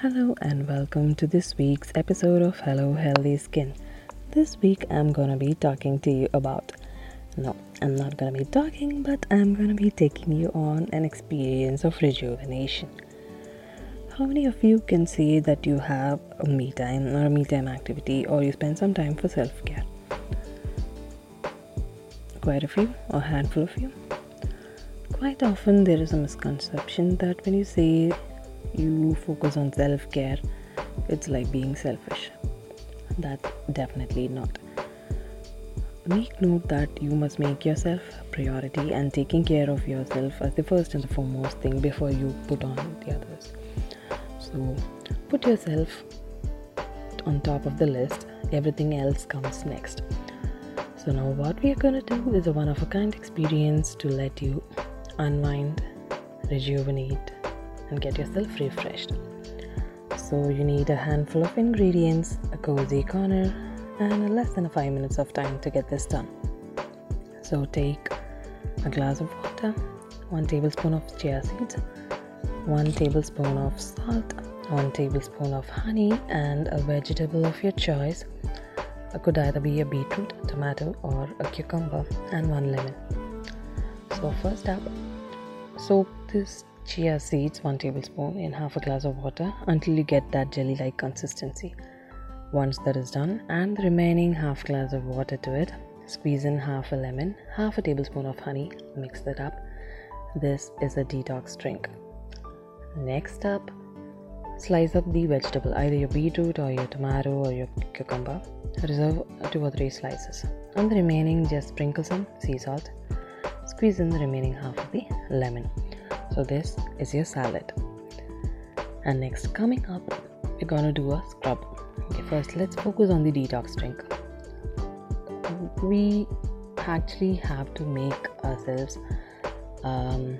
Hello and welcome to this week's episode of Hello Healthy Skin. This week I'm gonna be talking to you about. No, I'm not gonna be talking, but I'm gonna be taking you on an experience of rejuvenation. How many of you can say that you have a me time or a me time activity or you spend some time for self care? Quite a few, or a handful of you. Quite often, there is a misconception that when you say you focus on self care, it's like being selfish. That's definitely not. Make note that you must make yourself a priority and taking care of yourself as the first and the foremost thing before you put on the others. So, put yourself on top of the list, everything else comes next. So, now what we are going to do is a one of a kind experience to let you unwind, rejuvenate, and get yourself refreshed. So, you need a handful of ingredients, a cozy corner, and less than 5 minutes of time to get this done. So, take a glass of water, 1 tablespoon of chia seeds, 1 tablespoon of salt, 1 tablespoon of honey, and a vegetable of your choice. It could either be a beetroot, tomato, or a cucumber, and 1 lemon. So, first up, soak this chia seeds 1 tablespoon in half a glass of water until you get that jelly like consistency. Once that is done, add the remaining half glass of water to it. Squeeze in half a lemon, half a tablespoon of honey, mix that up. This is a detox drink. Next up, slice up the vegetable, either your beetroot or your tomato or your cucumber. Reserve two or three slices. And the remaining, just sprinkle some sea salt. Squeeze in the remaining half of the lemon. So this is your salad. And next, coming up, we're gonna do a scrub. Okay, first let's focus on the detox drink. We actually have to make ourselves, um,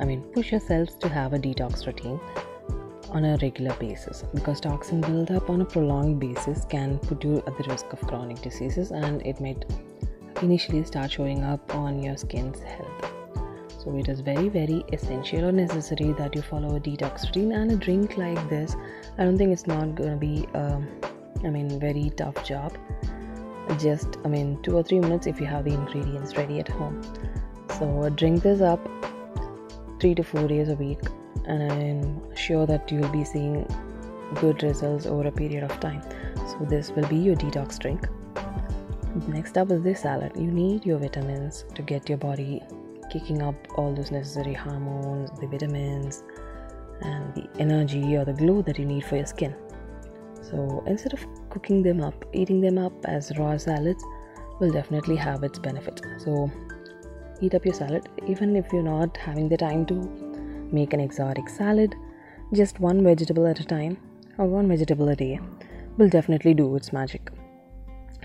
I mean, push ourselves to have a detox routine on a regular basis because toxin buildup on a prolonged basis can put you at the risk of chronic diseases and it might initially start showing up on your skin's health. So it is very, very essential or necessary that you follow a detox routine and a drink like this. I don't think it's not gonna be, um, I mean, very tough job. Just, I mean, two or three minutes if you have the ingredients ready at home. So drink this up three to four days a week, and I'm sure that you'll be seeing good results over a period of time. So this will be your detox drink. Next up is the salad. You need your vitamins to get your body kicking up all those necessary hormones, the vitamins, and the energy or the glow that you need for your skin. So instead of cooking them up, eating them up as raw salads will definitely have its benefit. So eat up your salad, even if you're not having the time to make an exotic salad, just one vegetable at a time or one vegetable a day will definitely do its magic.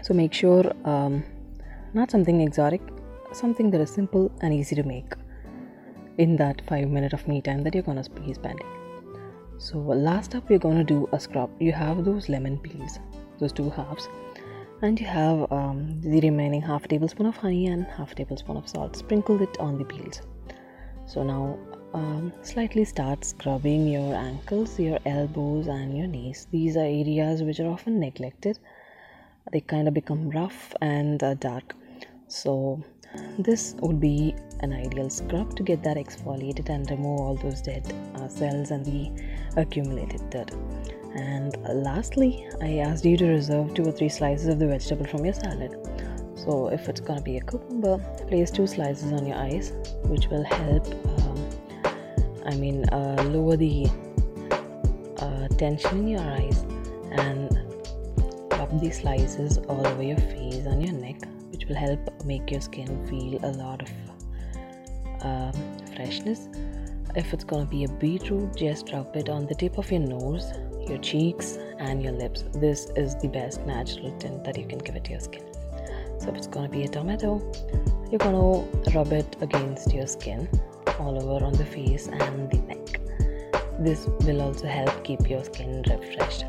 So make sure um, not something exotic, something that is simple and easy to make in that five minute of me time that you're gonna be spending. So last up, we're gonna do a scrub. You have those lemon peels, those two halves, and you have um, the remaining half tablespoon of honey and half tablespoon of salt. Sprinkle it on the peels. So now um, slightly start scrubbing your ankles, your elbows, and your knees. These are areas which are often neglected. They kind of become rough and uh, dark. So this would be an ideal scrub to get that exfoliated and remove all those dead uh, cells and the accumulated dirt. And lastly, I asked you to reserve two or three slices of the vegetable from your salad. So, if it's gonna be a cucumber, place two slices on your eyes, which will help. Um, I mean, uh, lower the uh, tension in your eyes and rub the slices all over your face and your neck will help make your skin feel a lot of um, freshness. If it's gonna be a beetroot, just rub it on the tip of your nose, your cheeks, and your lips. This is the best natural tint that you can give it to your skin. So, if it's gonna be a tomato, you're gonna rub it against your skin all over on the face and the neck. This will also help keep your skin refreshed.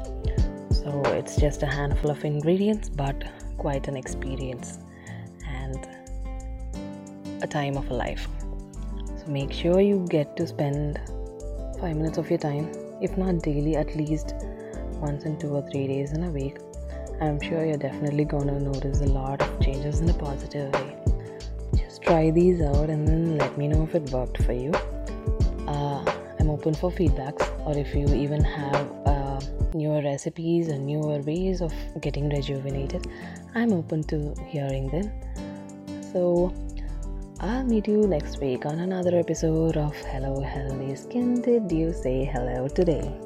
So, it's just a handful of ingredients, but quite an experience and a time of a life. So make sure you get to spend five minutes of your time if not daily, at least once in two or three days in a week, I'm sure you're definitely gonna notice a lot of changes in a positive way. Just try these out and then let me know if it worked for you. Uh, I'm open for feedbacks, or if you even have uh, newer recipes and newer ways of getting rejuvenated, I'm open to hearing them. So, I'll meet you next week on another episode of Hello Healthy Skin. Did you say hello today?